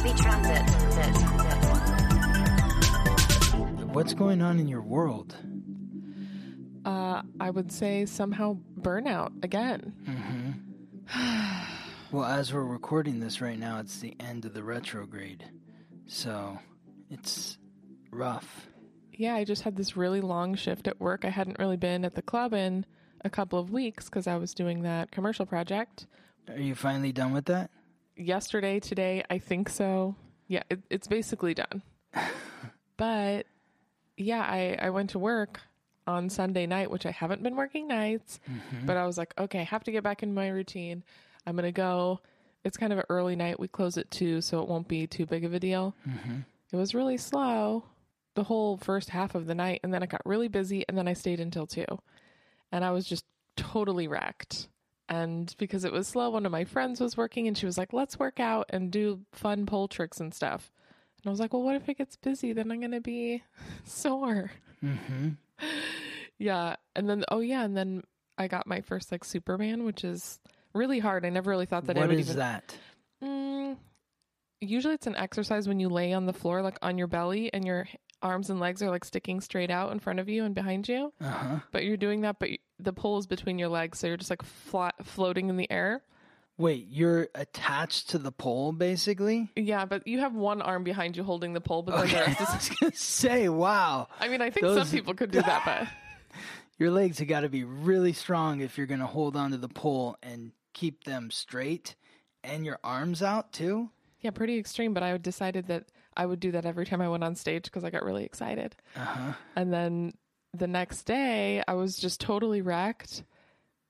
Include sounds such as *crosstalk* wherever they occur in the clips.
The weekly transit. What's going on in your world? Uh, I would say somehow burnout again. Mm-hmm. *sighs* Well, as we're recording this right now, it's the end of the retrograde. So it's rough. Yeah, I just had this really long shift at work. I hadn't really been at the club in a couple of weeks because I was doing that commercial project. Are you finally done with that? Yesterday, today, I think so. Yeah, it, it's basically done. *laughs* but yeah, I, I went to work on Sunday night, which I haven't been working nights, mm-hmm. but I was like, okay, I have to get back in my routine. I'm going to go. It's kind of an early night. We close at two, so it won't be too big of a deal. Mm-hmm. It was really slow the whole first half of the night, and then it got really busy, and then I stayed until two. And I was just totally wrecked. And because it was slow, one of my friends was working, and she was like, let's work out and do fun pole tricks and stuff. And I was like, well, what if it gets busy? Then I'm going to be *laughs* sore. Mm-hmm. *laughs* Yeah. And then, oh, yeah. And then I got my first like Superman, which is really hard. I never really thought that I would is even. that? Mm, usually it's an exercise when you lay on the floor, like on your belly, and your arms and legs are like sticking straight out in front of you and behind you. Uh huh. But you're doing that, but the pole is between your legs. So you're just like flat, floating in the air. Wait, you're attached to the pole, basically? Yeah. But you have one arm behind you holding the pole, but then the Okay. rest *laughs* I was gonna say, wow, I mean, I think Those- some people could do that, but. *laughs* your legs have got to be really strong if you're gonna hold onto the pole and keep them straight, and your arms out too. Yeah, pretty extreme, but I decided that I would do that every time I went on stage because I got really excited. Uh huh. And then the next day, I was just totally wrecked.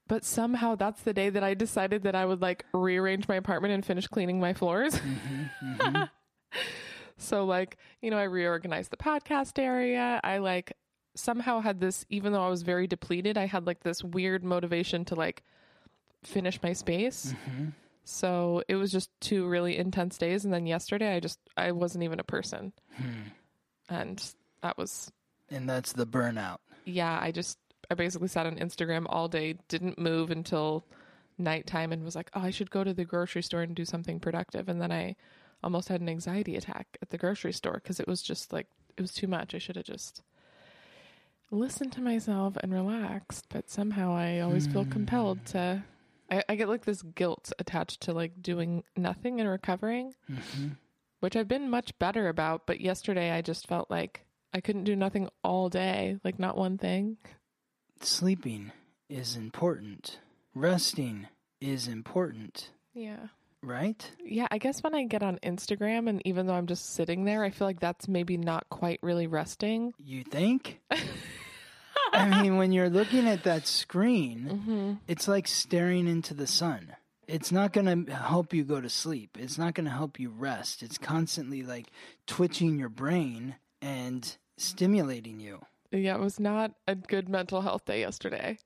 But somehow that's the day that I decided that I would like rearrange my apartment and finish cleaning my floors. Mm-hmm, mm-hmm. *laughs* so, like, you know, I reorganized the podcast area. I like somehow had this, even though I was very depleted, I had like this weird motivation to like finish my space. Mm-hmm. So it was just two really intense days. And then yesterday, I just, I wasn't even a person. Hmm. And that was And that's the burnout. yeah, I just I basically sat on Instagram all day, didn't move until nighttime and was like, "Oh, I should go to the grocery store and do something productive." And then I almost had an anxiety attack at the grocery store cuz it was just like it was too much. I should have just listened to myself and relaxed, but somehow I always feel hmm. compelled to I, I get like this guilt attached to like doing nothing and recovering, mm-hmm. which I've been much better about. But yesterday I just felt like I couldn't do nothing all day, like not one thing. Sleeping is important. Resting is important, Yeah. right? Yeah, I guess when I get on Instagram and even though I'm just sitting there, I feel like that's maybe not quite really resting. You think? *laughs* I *laughs* mean, when you're looking at that screen, Mm-hmm. it's like staring into the sun. It's not going to help you go to sleep. It's not going to help you rest. It's constantly like twitching your brain and stimulating you. Yeah, it was not a good mental health day yesterday.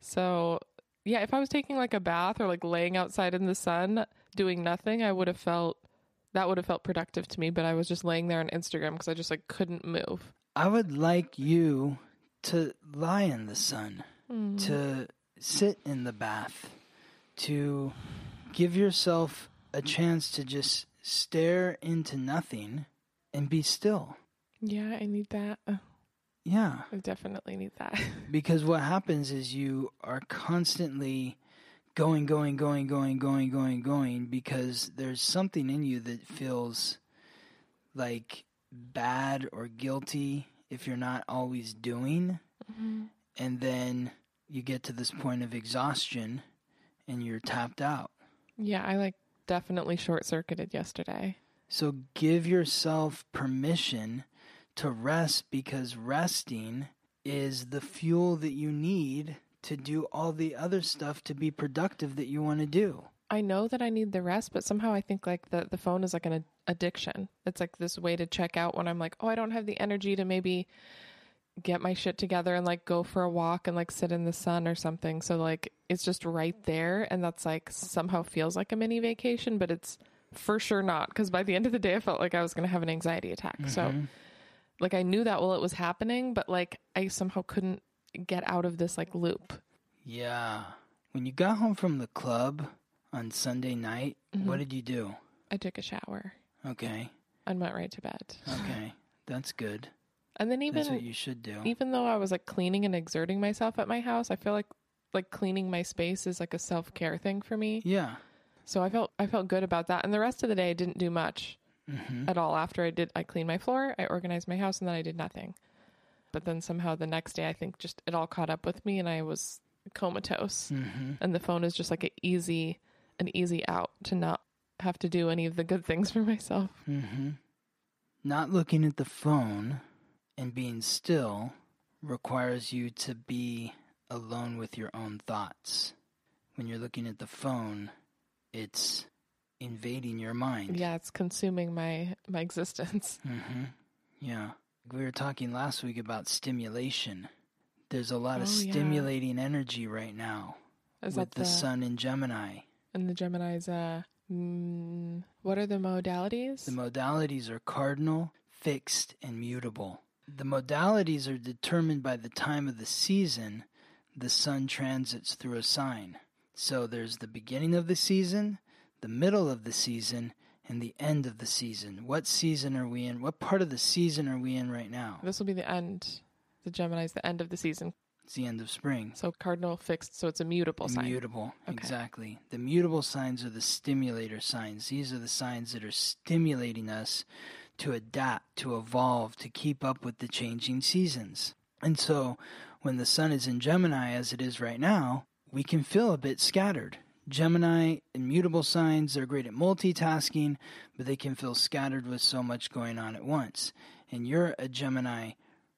So, yeah, if I was taking like a bath or like laying outside in the sun doing nothing, I would have felt that would have felt productive to me, but I was just laying there on Instagram because I just like couldn't move. I would like you to lie in the sun, Mm. to sit in the bath, to give yourself a chance to just stare into nothing and be still. Yeah, I need that. Yeah. I definitely need that. *laughs* Because what happens is you are constantly going, going, going, going, going, going, going because there's something in you that feels like bad or guilty if you're not always doing. Mm-hmm. And then you get to this point of exhaustion and you're tapped out. yeah, I like definitely short circuited yesterday. So give yourself permission to rest because resting is the fuel that you need to do all the other stuff to be productive that you want to do. I know that I need the rest, but somehow I think like the the phone is like an ad- addiction. It's like this way to check out when I'm like, oh, I don't have the energy to maybe get my shit together and like go for a walk and like sit in the sun or something. So like it's just right there and that's like somehow feels like a mini vacation, but it's for sure not because by the end of the day I felt like I was going to have an anxiety attack. So mm-hmm. like I knew that while it was happening, but like I somehow couldn't get out of this like loop. Yeah. When you got home from the club on Sunday night, Mm-hmm. what did you do? I took a shower Okay. and went right to bed. Okay. That's good. And then That's what even you should do. even though I was like cleaning and exerting myself at my house, I feel like like cleaning my space is like a self-care thing for me. Yeah. So I felt I felt good about that. And the rest of the day I didn't do much Mm-hmm. at all. After I did I cleaned my floor, I organized my house and then I did nothing. But then somehow the next day I think just it all caught up with me and I was comatose. Mm-hmm. And the phone is just like an easy an easy out to not have to do any of the good things for myself. Mm-hmm. Not looking at the phone and being still requires you to be alone with your own thoughts. When you're looking at the phone, it's invading your mind. Yeah, it's consuming my my existence. *laughs* Mm-hmm. Yeah. We were talking last week about stimulation. There's a lot of Oh, yeah. stimulating energy right now Is with the, the, sun in Gemini. And the Gemini's uh mm, what are the modalities? The modalities are cardinal, fixed, and mutable. The modalities are determined by the time of the season the sun transits through a sign. So there's the beginning of the season, the middle of the season, and the end of the season. What season are we in? What part of the season are we in right now? this will be the end. The Gemini's the end of the season. It's the end of spring. So cardinal fixed, so it's a mutable sign. Mutable, Okay. exactly. The mutable signs are the stimulator signs. These are the signs that are stimulating us to adapt, to evolve, to keep up with the changing seasons. And so, when the sun is in Gemini, as it is right now, we can feel a bit scattered. Gemini and mutable signs are great at multitasking, but they can feel scattered with so much going on at once. And you're a Gemini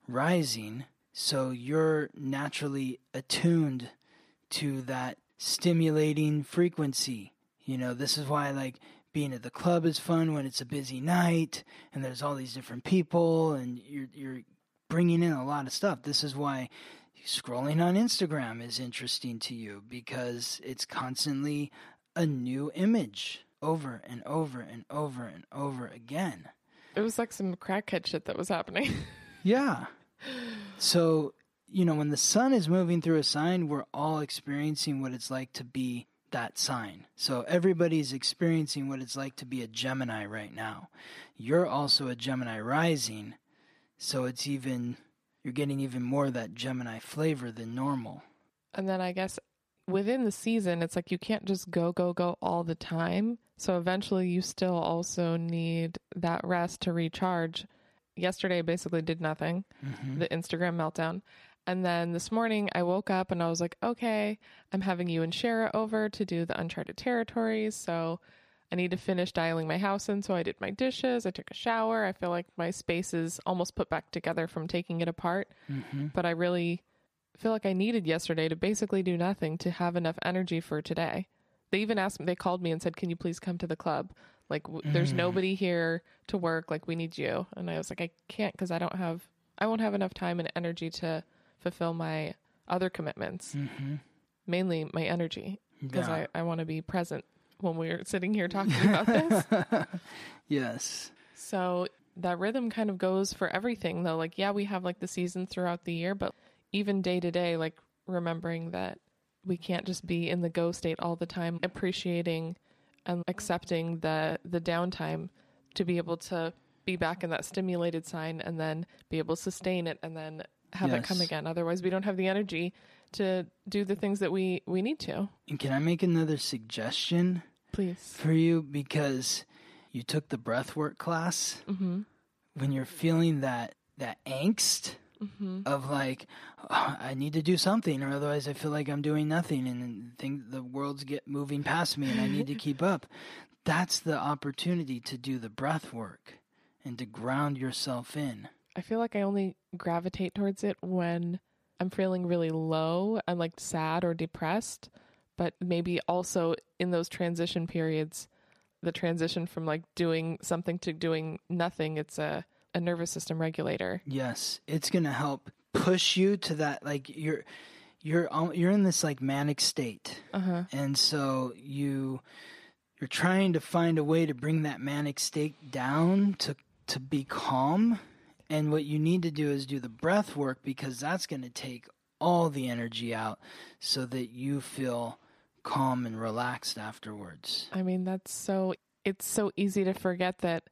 rising, so you're naturally attuned to that stimulating frequency. You know, this is why like being at the club is fun when it's a busy night and there's all these different people and you're you're bringing in a lot of stuff. This is why scrolling on Instagram is interesting to you because it's constantly a new image over and over and over and over again. It was like some crackhead shit that was happening. *laughs* Yeah. So, you know, when the sun is moving through a sign, we're all experiencing what it's like to be that sign. So everybody's experiencing what it's like to be a Gemini right now. You're also a Gemini rising, so it's even you're getting even more of that Gemini flavor than normal. and then I guess within the season, it's like you can't just go, go, go all the time. So eventually you still also need that rest to recharge. Yesterday, basically did nothing, Mm-hmm. the Instagram meltdown. And then this morning, I woke up and I was like, okay, I'm having you and Shara over to do the Uncharted Territories. So I need to finish dialing my house in. So I did my dishes, I took a shower. I feel like my space is almost put back together from taking it apart. Mm-hmm. But I really feel like I needed yesterday to basically do nothing to have enough energy for today. They even asked me, they called me and said, Can you please come to the club? Like, w- there's Mm. nobody here to work. Like, we need you. And I was like, I can't because I don't have, I won't have enough time and energy to fulfill my other commitments, Mm-hmm. mainly my energy, because Yeah. I, I want to be present when we're sitting here talking about this. *laughs* yes. So that rhythm kind of goes for everything though. Like yeah, we have like the seasons throughout the year, but even day to day like remembering that we can't just be in the go state all the time, appreciating and accepting the the downtime to be able to be back in that stimulated sign and then be able to sustain it and then have it come again. Otherwise, we don't have the energy to do the things that we we need to. And can I make another suggestion Please. for you because you took the breath work class? Mhm. when you're feeling that that angst Mhm. of like "Oh, I need to do something or otherwise I feel like I'm doing nothing and think the world's get moving past me and I need to *laughs* keep up. That's the opportunity to do the breath work and to ground yourself in. I feel like I only gravitate towards it when I'm feeling really low and like sad or depressed. but maybe also in those transition periods, the transition from like doing something to doing nothing, it's a, a nervous system regulator. Yes, it's going to help push you to that like you're you're you're in this like manic state. Uh-huh. And so you you're trying to find a way to bring that manic state down to to be calm. And what you need to do is do the breath work because that's going to take all the energy out so that you feel calm and relaxed afterwards. I mean, that's so, it's so easy to forget that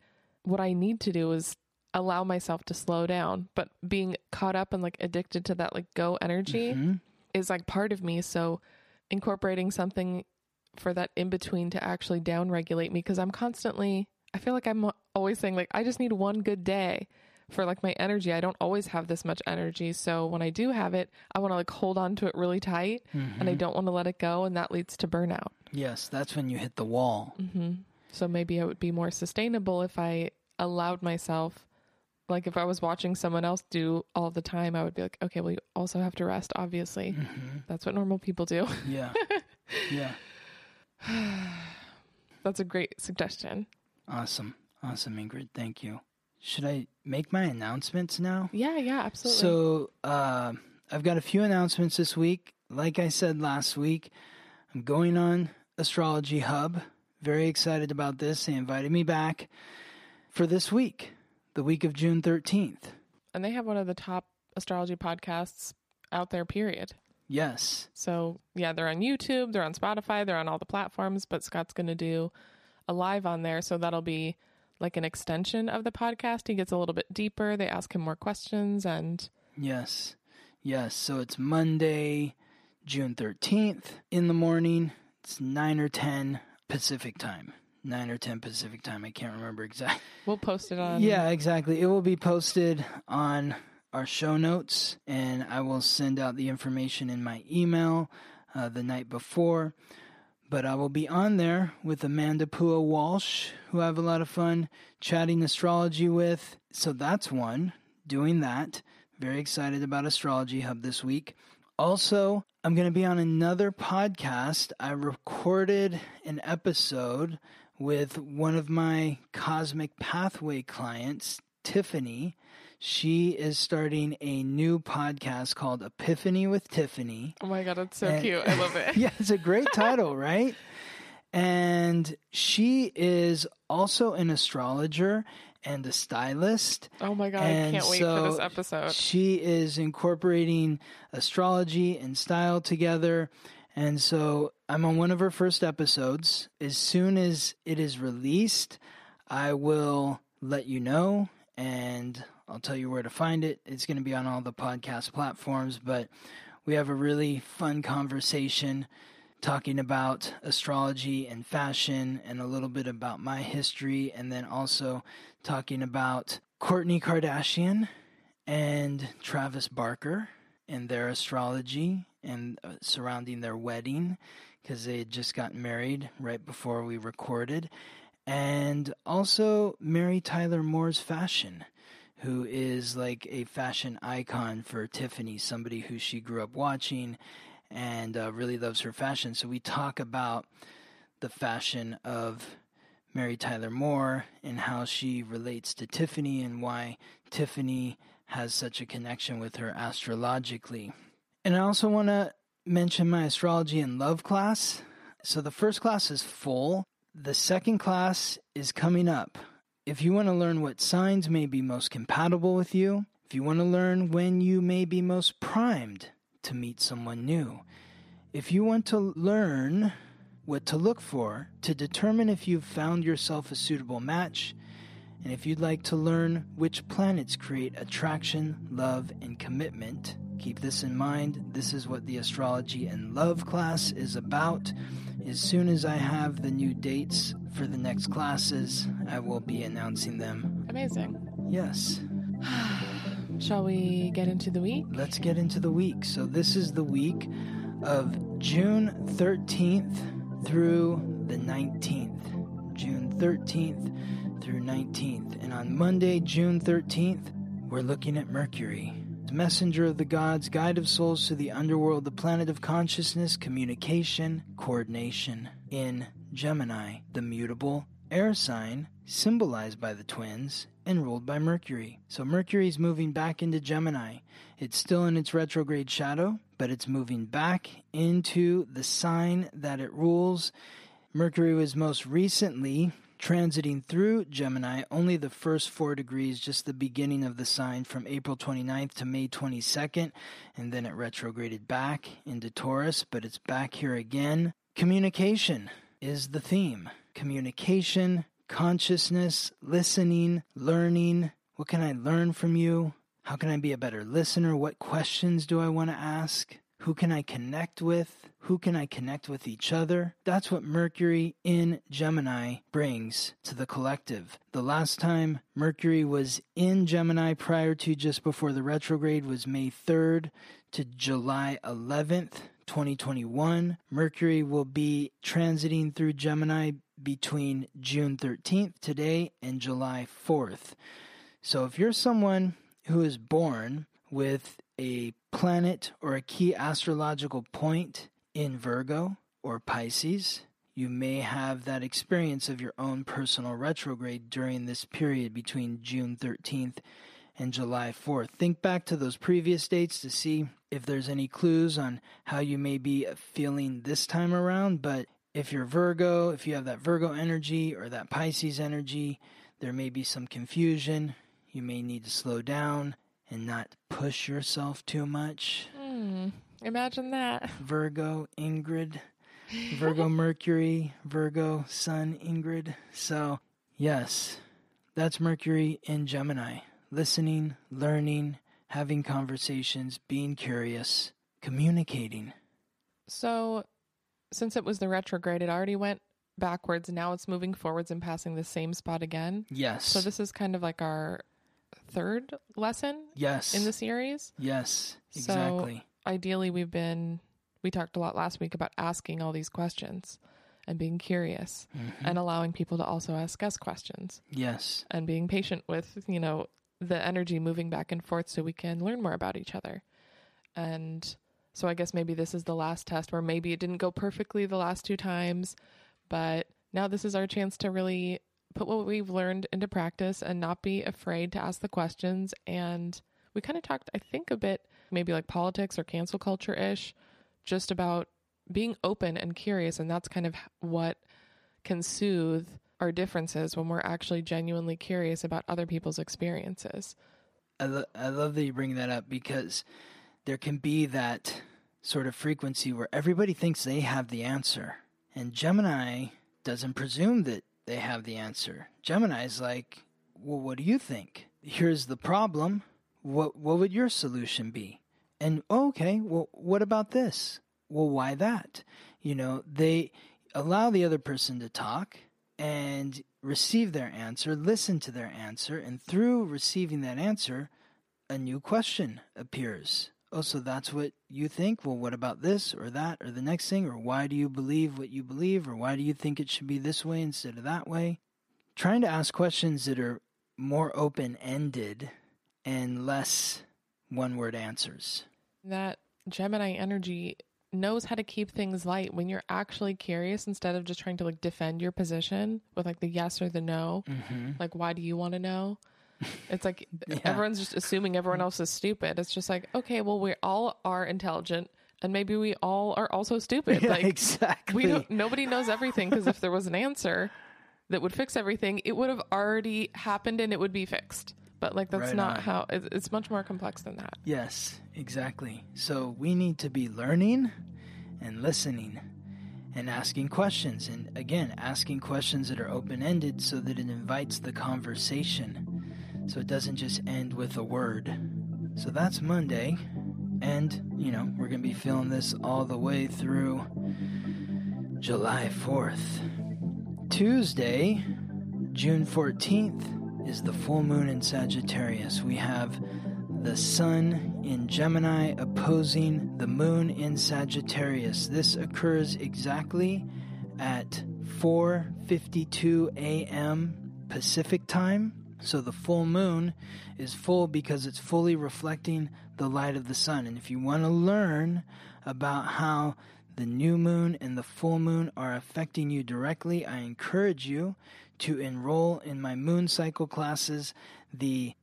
what I need to do is allow myself to slow down. But being caught up and like addicted to that like go energy Mhm. is like part of me. So incorporating something for that in between to actually down regulate me because I'm constantly, I feel like I'm always saying, like, I just need one good day for like my energy. I don't always have this much energy. So when I do have it, I want to like hold on to it really tight and I don't want to let it go. And that leads to burnout. Yes, that's when you hit the wall. So maybe it would be more sustainable if I allowed myself, like if I was watching someone else do all the time, I would be like, okay, well, you also have to rest, obviously. That's what normal people do. Yeah. *laughs* yeah. *sighs* That's a great suggestion. Awesome. Awesome, Ingrid. Thank you. Should I make my announcements now? Yeah, yeah, absolutely. So, uh, I've got a few announcements this week. Like I said last week, I'm going on Astrology Hub. Very excited about this. They invited me back for this week, the week of June 13th. and they have one of the top astrology podcasts out there, period. Yes. So, yeah, they're on YouTube, they're on Spotify, they're on all the platforms, but Scott's going to do a live on there. So that'll be like an extension of the podcast. He gets a little bit deeper. They ask him more questions. And Yes. Yes. So it's Monday, June 13th in the morning. It's 9 or 10 Pacific time. 9 or 10 Pacific time. I can't remember exactly. we'll post it on. Yeah, exactly. It will be posted on our show notes, and I will send out the information in my email uh, the night before. But I will be on there with Amanda Pua Walsh, who I have a lot of fun chatting astrology with. So that's one, doing that. Very excited about Astrology Hub this week. Also, I'm going to be on another podcast. I recorded an episode with one of my Cosmic Pathway clients, Tiffany. She is starting a new podcast called Epiphany with Tiffany. Oh my God, it's so And- cute. I love it. *laughs* yeah, it's a great title, right? And she is also an astrologer and a stylist. Oh my God, I can't wait for this episode. She is incorporating astrology and style together. And so I'm on one of her first episodes. As soon as it is released, I will let you know and I'll tell you where to find it. It's going to be on all the podcast platforms, but we have a really fun conversation talking about astrology and fashion and a little bit about my history, and then also talking about Kourtney Kardashian and Travis Barker and their astrology and uh, surrounding their wedding because they had just gotten married right before we recorded. And also Mary Tyler Moore's fashion, who is like a fashion icon for Tiffany, somebody who she grew up watching and uh, really loves her fashion. So we talk about the fashion of Mary Tyler Moore and how she relates to Tiffany and why Tiffany has such a connection with her astrologically. And I also want to mention my astrology and love class. So the first class is full, the second class is coming up. If you want to learn what signs may be most compatible with you, if you want to learn when you may be most primed to meet someone new, if you want to learn what to look for to determine if you've found yourself a suitable match, and if you'd like to learn which planets create attraction, love, and commitment, keep this in mind. This is what the astrology and love class is about. As soon as I have the new dates for the next classes, I will be announcing them. Amazing. Yes. *sighs* Shall we get into the week? Let's get into the week. So, this is the week of June 13th through the 19th. June 13th through 19th. And on Monday, June 13th, we're looking at Mercury. Messenger of the gods, guide of souls to the underworld, the planet of consciousness, communication, coordination. In Gemini, the mutable air sign, symbolized by the twins and ruled by Mercury. So Mercury is moving back into Gemini. It's still in its retrograde shadow, but it's moving back into the sign that it rules. Mercury was most recently transiting through Gemini, only the first four degrees, just the beginning of the sign from April 29th to May 22nd, and then it retrograded back into Taurus, but it's back here again. Communication is the theme. Communication, consciousness, listening, learning. What can I learn from you? How can I be a better listener? What questions do I want to ask? Who can I connect with? Who can I connect with each other? That's what Mercury in Gemini brings to the collective. The last time Mercury was in Gemini prior to just before the retrograde was May 3rd to July 11th. 2021. Mercury will be transiting through Gemini between June 13th today and July 4th. So if you're someone who is born with a planet or a key astrological point in Virgo or Pisces, you may have that experience of your own personal retrograde during this period between June 13th and July 4th. Think back to those previous dates to see if there's any clues on how you may be feeling this time around. But if you're Virgo, if you have that Virgo energy or that Pisces energy, there may be some confusion. You may need to slow down and not push yourself too much. Hmm. Imagine that. Virgo, Ingrid, *laughs* Virgo, Mercury, Virgo, Sun, Ingrid. So, yes, that's Mercury in Gemini. Listening, learning, having conversations, being curious, communicating. So, since it was the retrograde, it already went backwards. Now it's moving forwards and passing the same spot again. Yes. So, this is kind of like our third lesson yes. in the series. Yes, So- exactly. Ideally, we've been, we talked a lot last week about asking all these questions and being curious Mhm. and allowing people to also ask us questions yes. and being patient with, you know, the energy moving back and forth so we can learn more about each other. And so I guess maybe this is the last test where maybe it didn't go perfectly the last two times, but now this is our chance to really put what we've learned into practice and not be afraid to ask the questions. And we kind of talked, I think, a bit maybe like politics or cancel culture ish, just about being open and curious. And that's kind of what can soothe our differences when we're actually genuinely curious about other people's experiences. I, lo- I love that you bring that up because there can be that sort of frequency where everybody thinks they have the answer. And Gemini doesn't presume that they have the answer. Gemini's like, well, what do you think? Here's the problem. What, what would your solution be? And oh, okay, well, what about this? Well, why that? You know, they allow the other person to talk and receive their answer, listen to their answer, and through receiving that answer, a new question appears. Oh, so that's what you think? Well, what about this or that or the next thing? Or why do you believe what you believe? Or why do you think it should be this way instead of that way? Trying to ask questions that are more open ended and less one word answers. That Gemini energy knows how to keep things light when you're actually curious instead of just trying to like defend your position with like the yes or the no. Mm-hmm. Like, why do you want to know? It's like *laughs* Yeah. everyone's just assuming everyone else is stupid. It's just like, okay, well, we all are intelligent and maybe we all are also stupid. *laughs* Yeah, like, exactly. we don't, nobody knows everything because if there was an answer that would fix everything, it would have already happened and it would be fixed. But like, that's Right not on. how it's, it's much more complex than that. Yes, exactly. So we need to be learning and listening and asking questions. And again, asking questions that are open ended so that it invites the conversation. So it doesn't just end with a word. So that's Monday. And, you know, we're to be feeling this all the way through July 4th. Tuesday, June 14th, is the full moon in Sagittarius. We have the sun in Gemini opposing the moon in Sagittarius. This occurs exactly at 4:52 a.m. Pacific time. So the full moon is full because it's fully reflecting the light of the sun. And if you want to learn about how the new moon and the full moon are affecting you directly, I encourage you to enroll in my moon cycle classes. The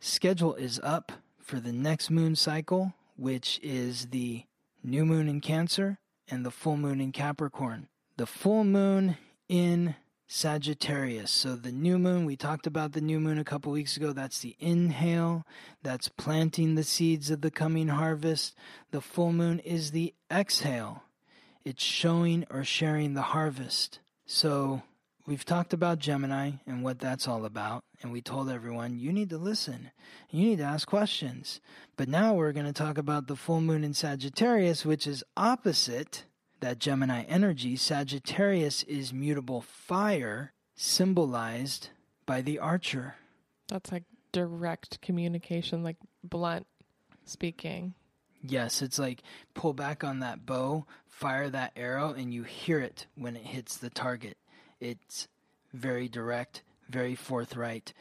schedule is up for the next moon cycle, which is the new moon in Cancer and the full moon in Capricorn. The full moon in Sagittarius. So the new moon, we talked about the new moon a couple weeks ago. That's the inhale, that's planting the seeds of the coming harvest. The full moon is the exhale, it's showing or sharing the harvest. So we've talked about Gemini and what that's all about. And we told everyone, you need to listen. You need to ask questions. But now we're going to talk about the full moon in Sagittarius, which is opposite that Gemini energy, Sagittarius is mutable fire, symbolized by the archer. That's like direct communication, like blunt speaking. Yes, it's like pull back on that bow, fire that arrow, and you hear it when it hits the target. It's very direct, very forthright.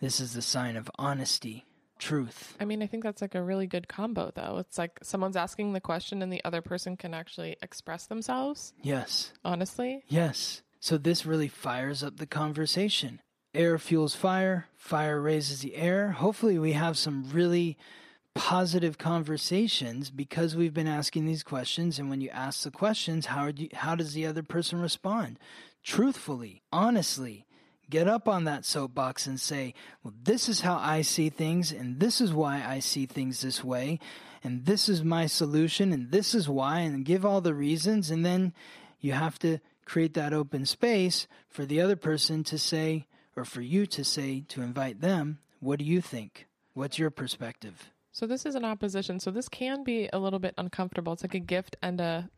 This is the sign of honesty, truth. I mean, I think that's like a really good combo, though. It's like someone's asking the question and the other person can actually express themselves, Yes. honestly. Yes. So this really fires up the conversation. Air fuels fire, fire raises the air. Hopefully, we have some really positive conversations because we've been asking these questions. And when you ask the questions, how, do you, how does the other person respond? Truthfully, honestly, get up on that soapbox and say, Well, this is how I see things, and this is why I see things this way, and this is my solution, and this is why, and give all the reasons. And then you have to create that open space for the other person to say, or for you to say, to invite them, What do you think? What's your perspective? So this is an opposition. So this can be a little bit uncomfortable. It's like a gift and a,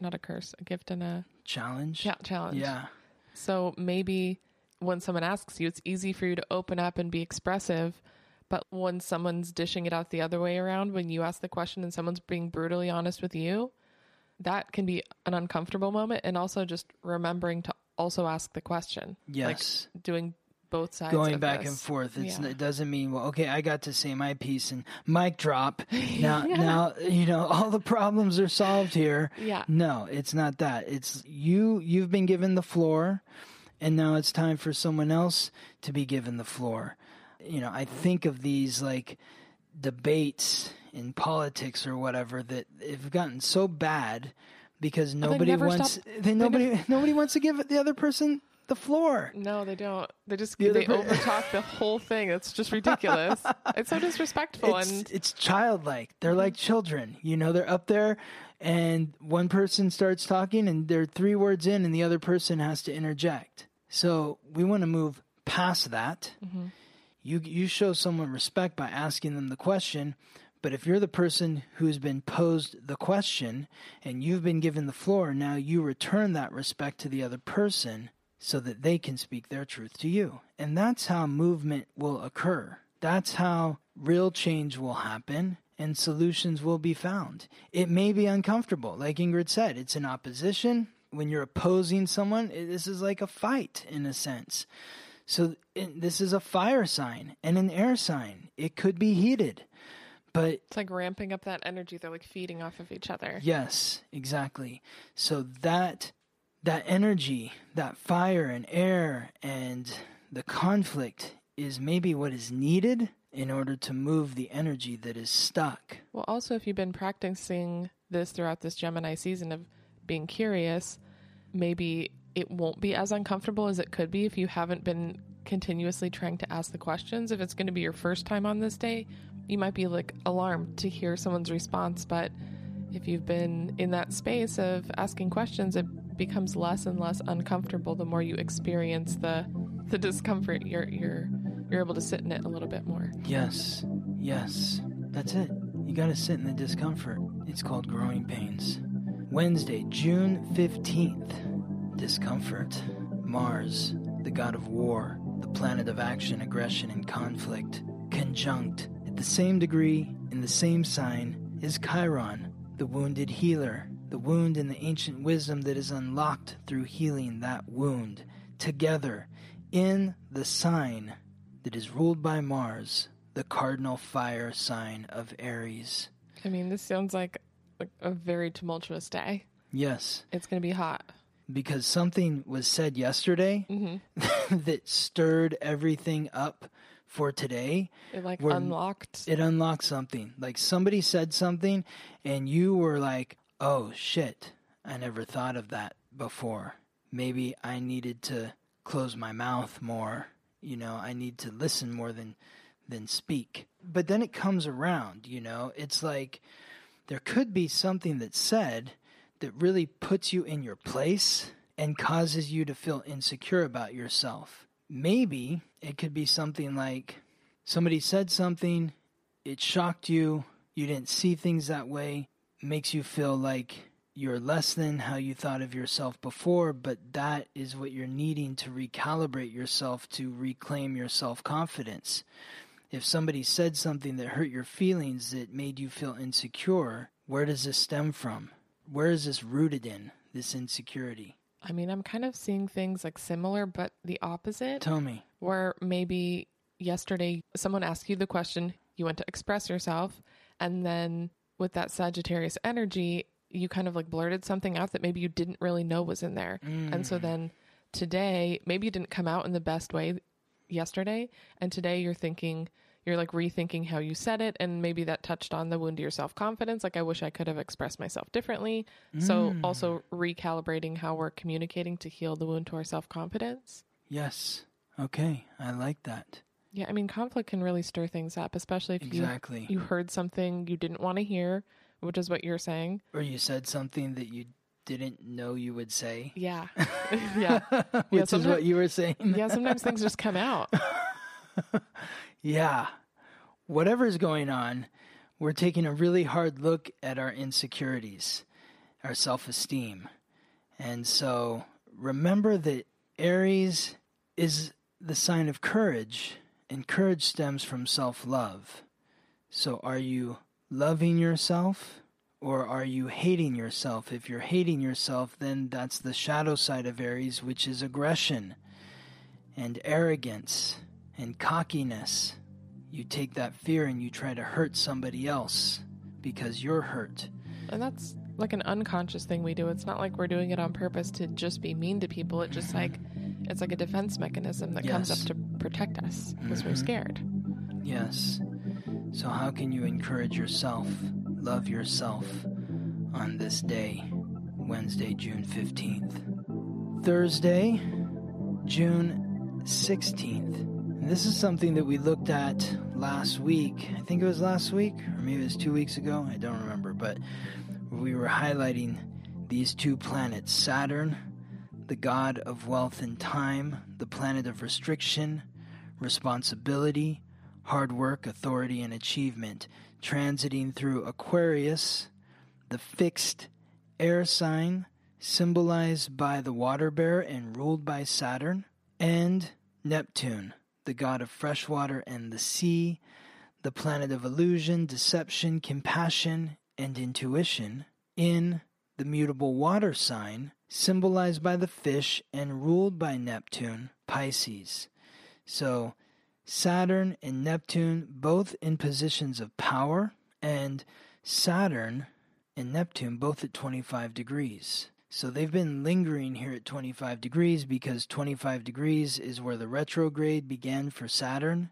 not a curse, a gift and a Challenge? cha- challenge. Yeah. So maybe when someone asks you, it's easy for you to open up and be expressive. But when someone's dishing it out the other way around, when you ask the question and someone's being brutally honest with you, that can be an uncomfortable moment. And also just remembering to also ask the question. Yes. Like doing both sides. going back this. and forth. It's, Yeah. It doesn't mean well. Okay, I got to say my piece and mic drop. *laughs* Now, now you know *laughs* all the problems are solved here. Yeah. No, it's not that. It's you. You've been given the floor, and now it's time for someone else to be given the floor. You know, I think of these like debates in politics or whatever that have gotten so bad because nobody wants. stop- they nobody nobody wants to give the other person the floor. No, they don't. They just The they overtalk the whole thing. It's just ridiculous. *laughs* it's so disrespectful it's, and it's childlike. They're mm-hmm. like children. You know, they're up there and one person starts talking and they're three words in and the other person has to interject. So we want to move past that. Mm-hmm. You you show someone respect by asking them the question, but if you're the person who's been posed the question and you've been given the floor, now you return that respect to the other person so that they can speak their truth to you. And that's how movement will occur. That's how real change will happen and solutions will be found. It may be uncomfortable. Like Ingrid said, it's an opposition. When you're opposing someone, this is like a fight in a sense. So this is a fire sign and an air sign. It could be heated. But it's like ramping up that energy. They're like feeding off of each other. Yes, exactly. So that that energy, that fire and air and the conflict is maybe what is needed in order to move the energy that is stuck. Well, also, if you've been practicing this throughout this Gemini season of being curious, maybe it won't be as uncomfortable as it could be if you haven't been continuously trying to ask the questions. If it's going to be your first time on this day, you might be like alarmed to hear someone's response. But if you've been in that space of asking questions, it becomes less and less uncomfortable the more you experience the the discomfort. You're you're you're able to sit in it a little bit more. Yes. Yes. That's it. You got to sit in the discomfort. It's called growing pains. Wednesday, June 15th. Discomfort. Mars, the god of war, the planet of action, aggression, and conflict. Conjunct, at the same degree, in the same sign, is Chiron, the wounded healer, the wound in the ancient wisdom that is unlocked through healing that wound. Together, in the sign that is ruled by Mars, the cardinal fire sign of Aries. I mean, this sounds like, like a very tumultuous day. Yes, It's going to be hot. because something was said yesterday mm-hmm. *laughs* that stirred everything up for today. It like unlocked. It unlocked something. Like somebody said something, and you were like, oh shit, I never thought of that before. Maybe I needed to close my mouth more. You know, I need to listen more than than speak. But then it comes around, you know. It's like there could be something that's said that really puts you in your place and causes you to feel insecure about yourself. Maybe it could be something like somebody said something, it shocked you, you didn't see things that way, makes you feel like you're less than how you thought of yourself before, but that is what you're needing to recalibrate yourself to reclaim your self confidence. If somebody said something that hurt your feelings that made you feel insecure, where does this stem from? Where is this rooted in, this insecurity? I mean, I'm kind of seeing things like similar, but the opposite. Tell me. where maybe yesterday someone asked you the question, you went to express yourself, and then with that Sagittarius energy, you kind of like blurted something out that maybe you didn't really know was in there. And so mm. then today, maybe it didn't come out in the best way yesterday, and today you're thinking, you're like rethinking how you said it, and maybe that touched on the wound to your self confidence. Like, I wish I could have expressed myself differently. So, mm. also recalibrating how we're communicating to heal the wound to our self confidence. Yes. Okay. I like that. Yeah, I mean, conflict can really stir things up, especially if Exactly. you you heard something you didn't want to hear, which is what you're saying. Or you said something that you didn't know you would say, Yeah, *laughs* *laughs* *laughs* yeah, which is what you were saying. yeah. Sometimes things just come out. Yeah. Whatever's going on, we're taking a really hard look at our insecurities, our self esteem. And so remember that Aries is the sign of courage, and courage stems from self love. So are you loving yourself? Or are you hating yourself? If you're hating yourself, then that's the shadow side of Aries, which is aggression and arrogance and cockiness. You take that fear and you try to hurt somebody else because you're hurt. And that's like an unconscious thing we do. It's not like we're doing it on purpose to just be mean to people. It just like it's like a defense mechanism that comes up to protect us because we're mm-hmm. scared. Yes. So, how can you encourage yourself, love yourself on this day, Wednesday, June 15th? Thursday, June 16th. And this is something that we looked at last week. I think it was last week, or maybe it was two weeks ago. I don't remember. But we were highlighting these two planets Saturn, the god of wealth and time, the planet of restriction, responsibility, hard work, authority, and achievement, transiting through Aquarius, the fixed air sign symbolized by the water bear and ruled by Saturn, and Neptune, the god of fresh water and the sea, the planet of illusion, deception, compassion, and intuition, in the mutable water sign, symbolized by the fish and ruled by Neptune, Pisces. So, Saturn and Neptune both in positions of power, and Saturn and Neptune both at 25 degrees. So they've been lingering here at 25 degrees because 25 degrees is where the retrograde began for Saturn,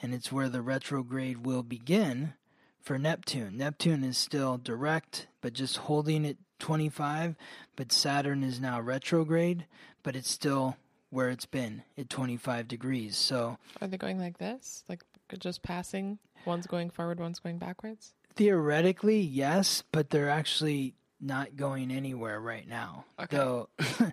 and it's where the retrograde will begin for Neptune. Neptune is still direct, but just holding at 25, but Saturn is now retrograde, but it's still where it's been at 25 degrees. So Are they going like this? Like just passing? One's going forward, one's going backwards? theoretically, yes, but they're actually not going anywhere right now. Okay. Though, *laughs*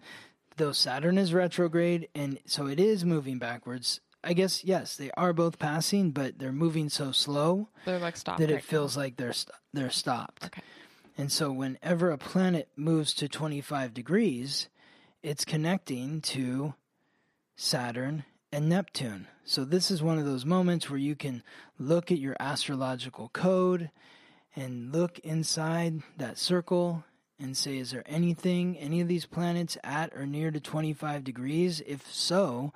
though Saturn is retrograde, and so it is moving backwards. I guess yes, they are both passing, but they're moving so slow They're like stopped. that right it feels like they're st- they're stopped. Okay. And so whenever a planet moves to 25 degrees, it's connecting to Saturn and Neptune. So this is one of those moments where you can look at your astrological code and look inside that circle and say, is there anything, any of these planets at or near to 25 degrees? If so,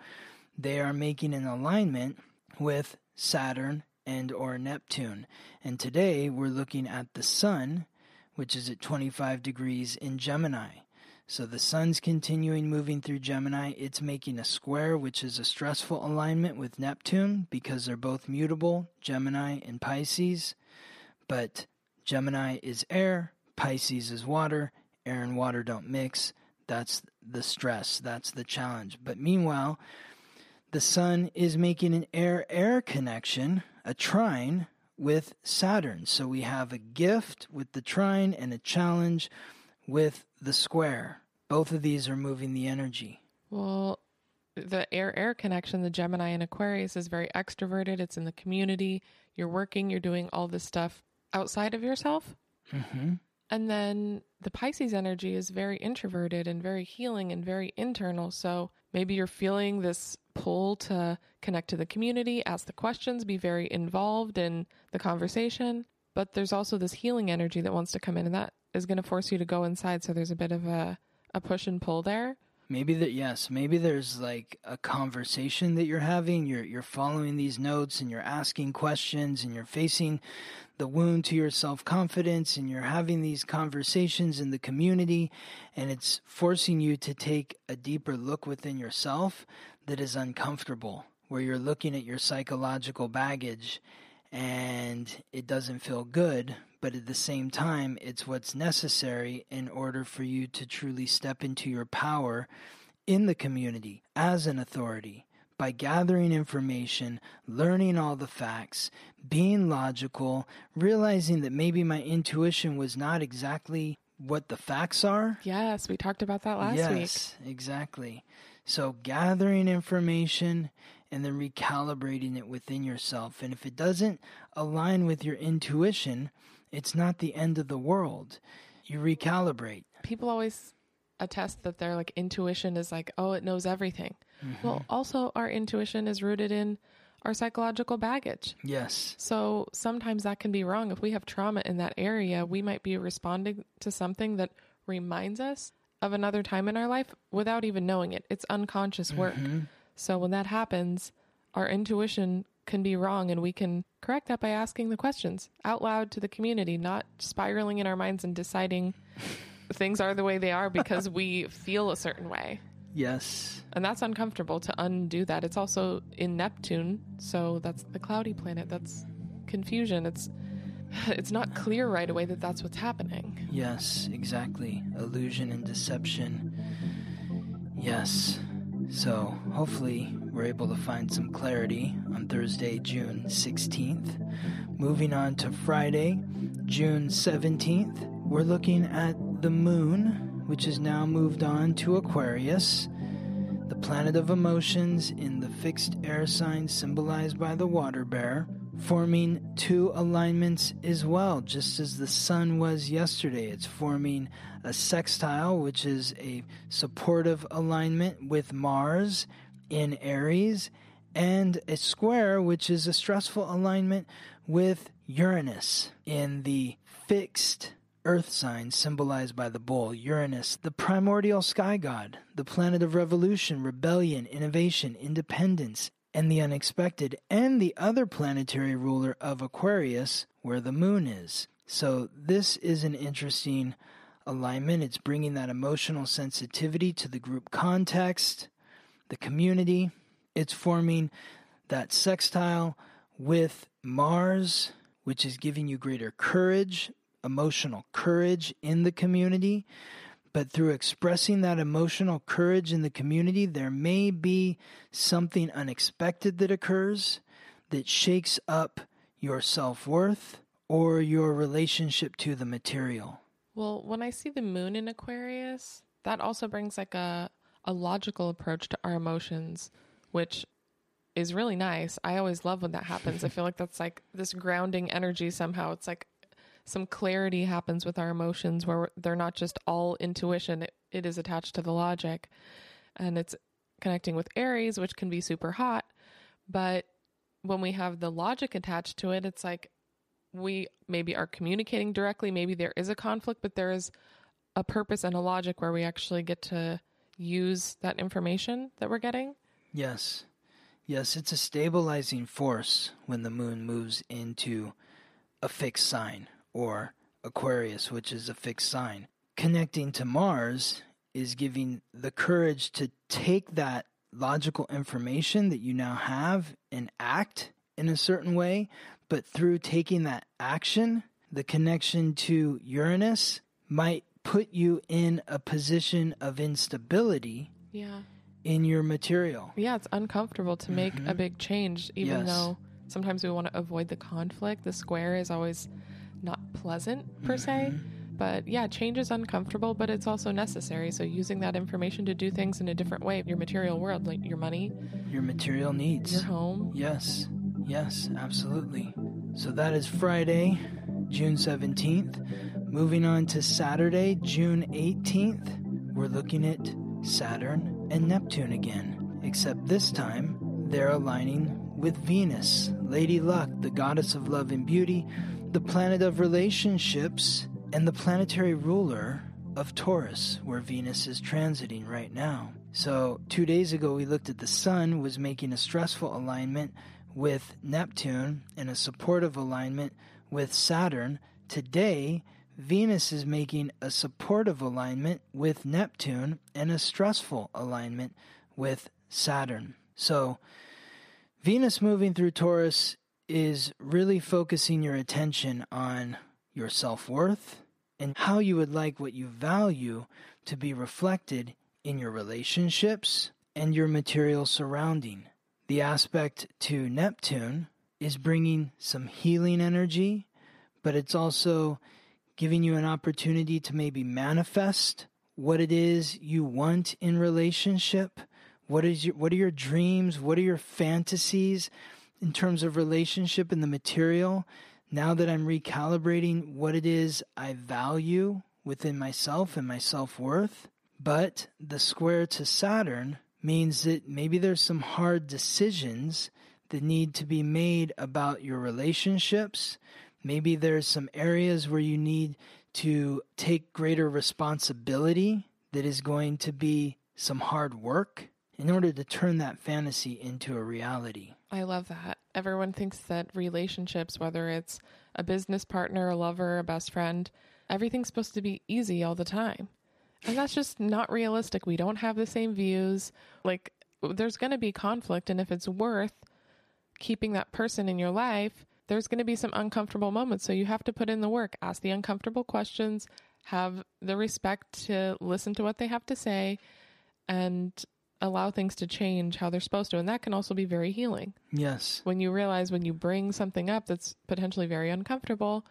they are making an alignment with Saturn and or Neptune. And today we're looking at the sun, which is at 25 degrees in Gemini. So the sun's continuing moving through Gemini. It's making a square, which is a stressful alignment with Neptune because they're both mutable, Gemini and Pisces. But Gemini is air, Pisces is water, air and water don't mix. That's the stress, that's the challenge. But meanwhile, the sun is making an air air connection, a trine with Saturn. So we have a gift with the trine and a challenge with the square. Both of these are moving the energy. Well, the air air connection, the Gemini and Aquarius is very extroverted. It's in the community. You're working, you're doing all this stuff outside of yourself. hmm And then the Pisces energy is very introverted and very healing and very internal. So maybe you're feeling this pull to connect to the community, ask the questions, be very involved in the conversation. But there's also this healing energy that wants to come in, and that is going to force you to go inside. So there's a bit of a, a push and pull there. Maybe that yes, maybe there's like a conversation that you're having. You're you're following these notes and you're asking questions and you're facing the wound to your self-confidence and you're having these conversations in the community and it's forcing you to take a deeper look within yourself that is uncomfortable where you're looking at your psychological baggage and it doesn't feel good, but at the same time, it's what's necessary in order for you to truly step into your power in the community as an authority by gathering information, learning all the facts, being logical, realizing that maybe my intuition was not exactly what the facts are. Yes, we talked about that last week. yes, exactly. So gathering information and then recalibrating it within yourself. And if it doesn't align with your intuition, it's not the end of the world. You recalibrate. People always attest that their like intuition is like, oh, it knows everything. Mm-hmm. Well, also our intuition is rooted in our psychological baggage. Yes. So sometimes that can be wrong. If we have trauma in that area, we might be responding to something that reminds us of another time in our life without even knowing it. It's unconscious work. Mm-hmm. So when that happens, our intuition can be wrong and we can correct that by asking the questions out loud to the community, not spiraling in our minds and deciding *laughs* things are the way they are because we *laughs* feel a certain way. Yes. And that's uncomfortable to undo that. It's also in Neptune, so that's the cloudy planet. That's confusion. It's *sighs* it's not clear right away that that's what's happening. Yes, exactly. Illusion and deception. Yes. So, hopefully, we're able to find some clarity on Thursday, June 16th. Moving on to Friday, June 17th, we're looking at the moon, which has now moved on to Aquarius, the planet of emotions in the fixed air sign symbolized by the water bear, forming two alignments as well, just as the sun was yesterday. It's forming a sextile, which is a supportive alignment with Mars in Aries, and a square, which is a stressful alignment with Uranus in the fixed earth sign symbolized by the bull, Uranus, the primordial sky god, the planet of revolution, rebellion, innovation, independence, and the unexpected, and the other planetary ruler of Aquarius, where the moon is. So, this is an interesting alignment. It's bringing that emotional sensitivity to the group context, the community. It's forming that sextile with Mars, which is giving you greater courage, emotional courage in the community. But through expressing that emotional courage in the community, there may be something unexpected that occurs that shakes up your self worth or your relationship to the material. Well, when I see the moon in Aquarius, that also brings like a a logical approach to our emotions, which is really nice. I always love when that happens. I feel like that's like this grounding energy somehow. It's like some clarity happens with our emotions where they're not just all intuition, it, it is attached to the logic. And it's connecting with Aries, which can be super hot. But when we have the logic attached to it, it's like we maybe are communicating directly. Maybe there is a conflict, but there is a purpose and a logic where we actually get to use that information that we're getting. Yes. Yes, it's a stabilizing force when the moon moves into a fixed sign or Aquarius, which is a fixed sign. Connecting to Mars is giving the courage to take that logical information that you now have and act in a certain way, but through taking that action, the connection to Uranus might put you in a position of instability Yeah. in your material. Yeah, it's uncomfortable to make a big change, even Mm-hmm. Yes. though sometimes we want to avoid the conflict. The square is always not pleasant per se. Mm-hmm. But yeah, change is uncomfortable, but it's also necessary. So using that information to do things in a different way, your material world, like your money, Your material needs. your home. Yes, yes, absolutely. So that is Friday, June 17th. Moving on to Saturday, June 18th, we're looking at Saturn and Neptune again, except this time they're aligning with Venus, Lady Luck, the goddess of love and beauty, the planet of relationships, and the planetary ruler of Taurus, where Venus is transiting right now. So, two days ago, we looked at the Sun was making a stressful alignment with Neptune and a supportive alignment with Saturn. Today, Venus is making a supportive alignment with Neptune and a stressful alignment with Saturn. So, Venus moving through Taurus is really focusing your attention on your self worth and how you would like what you value to be reflected in your relationships and your material surrounding. The aspect to Neptune is bringing some healing energy, but it's also giving you an opportunity to maybe manifest what it is you want in relationship. What is your what are your dreams? What are your fantasies in terms of relationship and the material? Now that I'm recalibrating what it is I value within myself and my self-worth, but the square to Saturn means that maybe there's some hard decisions that need to be made about your relationships. Maybe there's some areas where you need to take greater responsibility that is going to be some hard work in order to turn that fantasy into a reality. I love that. Everyone thinks that relationships, whether it's a business partner, a lover, a best friend, everything's supposed to be easy all the time. And that's just not realistic. We don't have the same views. Like, there's going to be conflict. And if it's worth keeping that person in your life, there's going to be some uncomfortable moments. So you have to put in the work, ask the uncomfortable questions, have the respect to listen to what they have to say, and allow things to change how they're supposed to. And that can also be very healing Yes. when you realize when you bring something up that's potentially very uncomfortable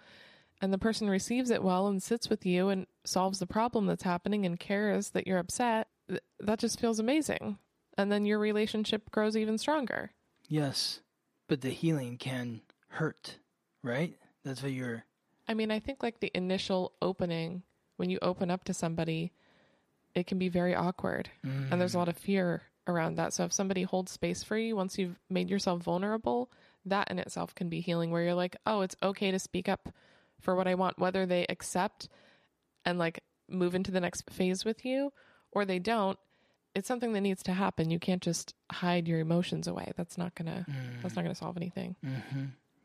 and the person receives it well and sits with you and solves the problem that's happening and cares that you're upset, th- that just feels amazing. And then your relationship grows even stronger. Yes. But the healing can hurt, right? That's what you're I mean, I think like the initial opening, when you open up to somebody, it can be very awkward. And there's a lot of fear around that. So if somebody holds space for you, once you've made yourself vulnerable, that in itself can be healing where you're like, oh, it's okay to speak up for what I want, whether they accept and like move into the next phase with you or they don't. It's something that needs to happen. You can't just hide your emotions away. That's not gonna. That's not gonna solve anything. Mm-hmm.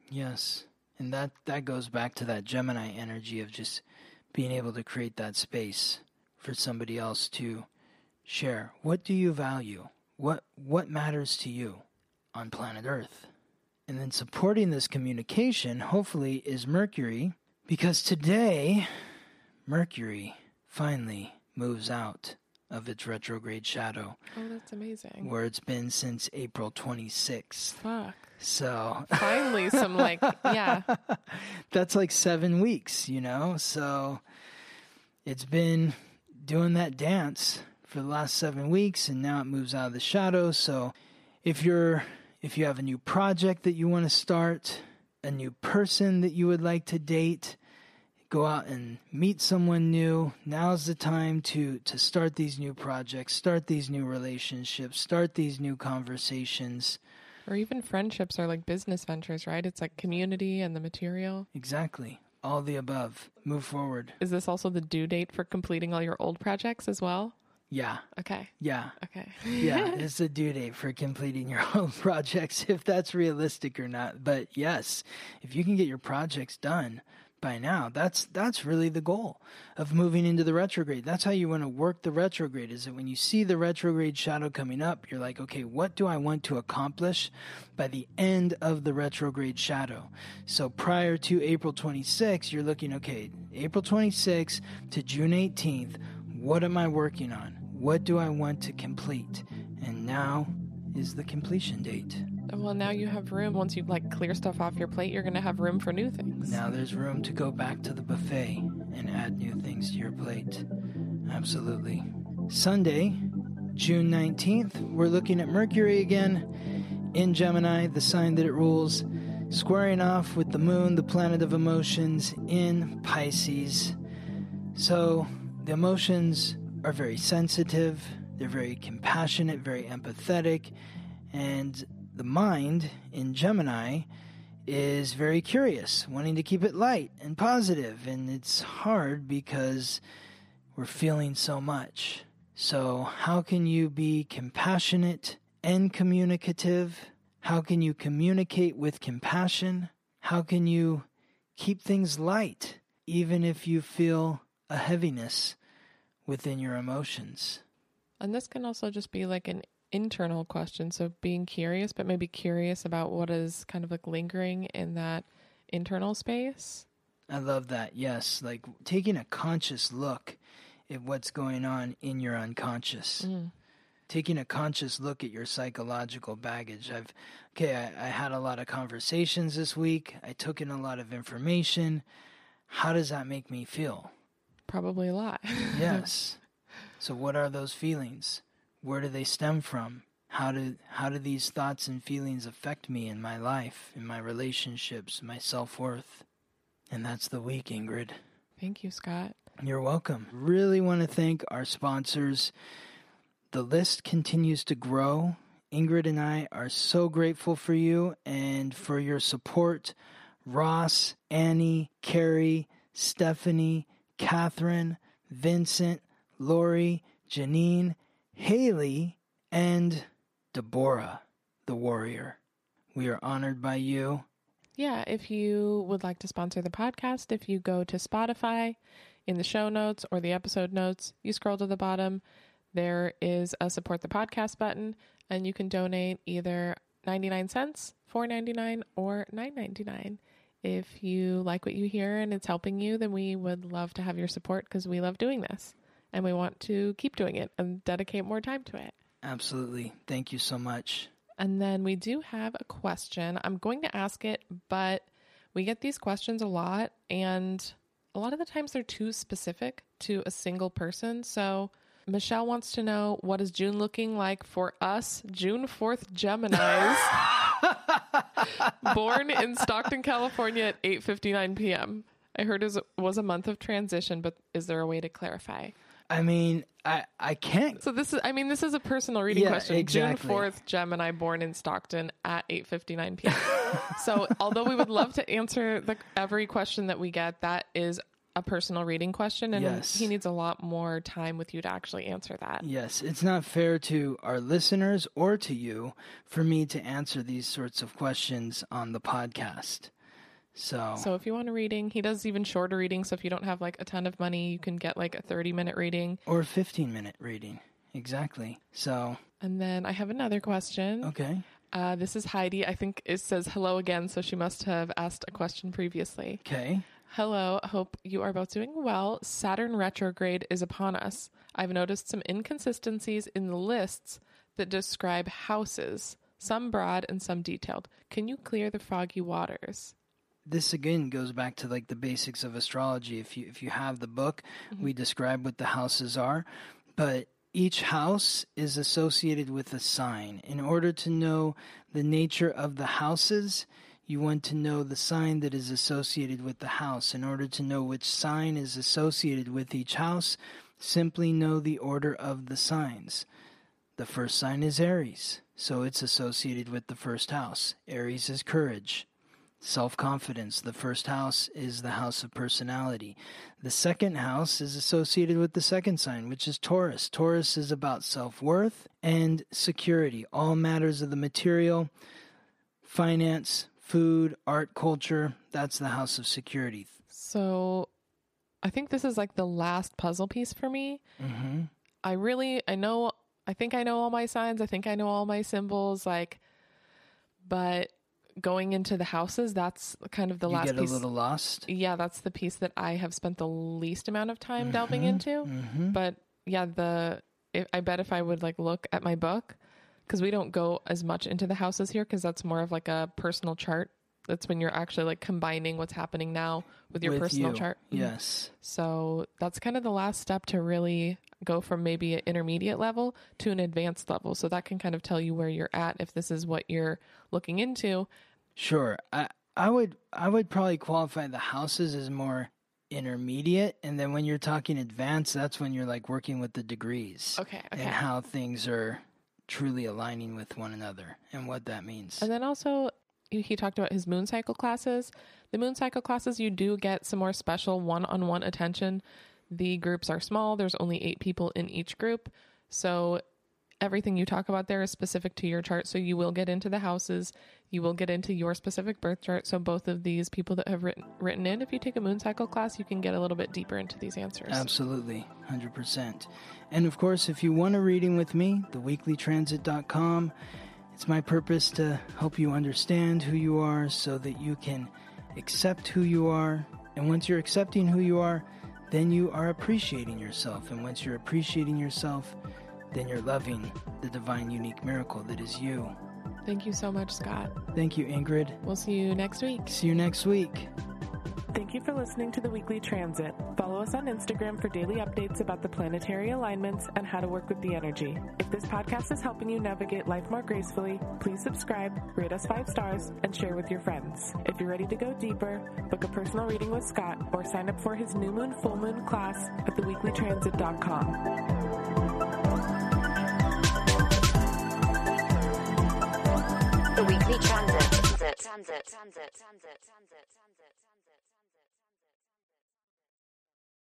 Yes. And that that goes back to that Gemini energy of just being able to create that space for somebody else to share. What do you value? What what matters to you on planet Earth? And then supporting this communication hopefully is Mercury because today Mercury finally moves out of its retrograde shadow Oh, that's amazing. where it's been since April 26th. Fuck. So *laughs* Finally, some like yeah. *laughs* that's like seven weeks, you know? So it's been doing that dance for the last seven weeks and now it moves out of the shadows. So if you're if you have a new project that you want to start, a new person that you would like to date, go out and meet someone new. Now's the time to to start these new projects, start these new relationships, start these new conversations. Or even friendships are like business ventures, right? It's like community and the material. Exactly. All the above. Move forward. Is this also the due date for completing all your old projects as well? Yeah. Okay. Yeah. Okay. Yeah. *laughs* it's a due date for completing your *laughs* own projects, if that's realistic or not. But yes, if you can get your projects done by now, that's that's really the goal of moving into the retrograde. That's how you want to work the retrograde. Is that when you see the retrograde shadow coming up, you're like, okay, what do I want to accomplish by the end of the retrograde shadow? So prior to April 26th, you're looking, okay, April 26th to June 18th what am I working on? What do I want to complete? And now is the completion date. Well, now you have room. Once you like clear stuff off your plate, you're going to have room for new things. Now there's room to go back to the buffet and add new things to your plate. Absolutely. Sunday, June 19th, we're looking at Mercury again in Gemini, the sign that it rules, squaring off with the moon, the planet of emotions, in Pisces. So the emotions are very sensitive, they're very compassionate, very empathetic, and the mind in Gemini is very curious, wanting to keep it light and positive, and it's hard because we're feeling so much. So, how can you be compassionate and communicative? How can you communicate with compassion? How can you keep things light even if you feel a heaviness within your emotions? And this can also just be like an internal question. So being curious, but maybe curious about what is kind of like lingering in that internal space. I love that. Yes, like taking a conscious look at what's going on in your unconscious. Mm. Taking a conscious look at your psychological baggage. I've okay, I, I had a lot of conversations this week. I took in a lot of information. How does that make me feel? Probably a lot. *laughs* Yes. so what are those feelings? Where do they stem from? How do how do these thoughts and feelings affect me in my life, in my relationships, my self-worth? And that's the week, Ingrid. Thank you, Scott. You're welcome. Really want to thank our sponsors. The list continues to grow. Ingrid and I are so grateful for you and for your support. Ross, Annie, Carrie, Stephanie, Catherine, Vincent, Lori, Janine, Haley, and Deborah, the warrior. We are honored by you. Yeah, if you would like to sponsor the podcast, if you go to Spotify in the show notes or the episode notes, you scroll to the bottom, there is a support the podcast button and you can donate either 99 cents, 4.99 or 9.99. If you like what you hear and it's helping you, then we would love to have your support because we love doing this and we want to keep doing it and dedicate more time to it. Absolutely. Thank you so much. And then we do have a question. I'm going to ask it, but we get these questions a lot, and a lot of the times they're too specific to a single person. So Michelle wants to know what is June looking like for us, June 4th Geminis, *laughs* born in Stockton, California at 8:59 p.m. I heard it was a month of transition, but is there a way to clarify? I mean, I I can't So this is I mean this is a personal reading Yeah, question. exactly. June 4th, Gemini born in Stockton at 8:59 p.m. *laughs* so although we would love to answer the every question that we get, that is a personal reading question and Yes. he needs a lot more time with you to actually answer that. Yes, it's not fair to our listeners or to you for me to answer these sorts of questions on the podcast. So, So if you want a reading, he does even shorter readings. So if you don't have like a ton of money, you can get like a 30 minute reading. or a 15 minute reading. Exactly. So, And then I have another question. okay. Uh, this is Heidi. I think it says hello again, so she must have asked a question previously. Okay. Hello, hope you are both doing well. Saturn retrograde is upon us. I've noticed some inconsistencies in the lists that describe houses, some broad and some detailed. Can you clear the foggy waters? This again goes back to like the basics of astrology. If you if you have the book, mm-hmm. we describe what the houses are, but each house is associated with a sign. In order to know the nature of the houses, you want to know the sign that is associated with the house. In order to know which sign is associated with each house, simply know the order of the signs. The first sign is Aries, so it's associated with the first house. Aries is courage. Self confidence. The first house is the house of personality. The second house is associated with the second sign, which is Taurus. Taurus is about self worth and security, all matters of the material, finance, food, art, culture. That's the house of security. So I think this is like the last puzzle piece for me. hmm I really, I know, I think I know all my signs. I think I know all my symbols. Like, but going into the houses, that's kind of the You last get a piece. little lost. yeah, that's the piece that I have spent the least amount of time delving into. hmm But yeah, the if, I bet if I would like look at my book, because we don't go as much into the houses here, because that's more of like a personal chart. That's when you're actually like combining what's happening now with your With personal you. chart. Mhm. Yes. So that's kind of the last step to really go from maybe an intermediate level to an advanced level. So that can kind of tell you where you're at if this is what you're looking into. Sure. I I would I would probably qualify the houses as more intermediate and then when you're talking advanced that's when you're like working with the degrees Okay. Okay. and how things are truly aligning with one another and what that means. And then also, he he talked about his moon cycle classes. The moon cycle classes, you do get some more special one on one attention. The groups are small, there's only eight people in each group. So, everything you talk about there is specific to your chart. So, you will get into the houses, you will get into your specific birth chart. So, both of these people that have written, written in, if you take a moon cycle class, you can get a little bit deeper into these answers. Absolutely, 100%. And of course, if you want a reading with me, theweeklytransit.com. It's my purpose to help you understand who you are so that you can accept who you are. And once you're accepting who you are, then you are appreciating yourself. And once you're appreciating yourself, then you're loving the divine, unique miracle that is you. Thank you so much, Scott. Thank you, Ingrid. We'll see you next week. See you next week. Thank you for listening to the Weekly Transit. Follow us on Instagram for daily updates about the planetary alignments and how to work with the energy. If this podcast is helping you navigate life more gracefully, please subscribe, rate us five stars, and share with your friends. If you're ready to go deeper, book a personal reading with Scott or sign up for his new moon, full moon class at theweeklytransit.com. The weekly transit. Transit. Transit. Transit. Transit.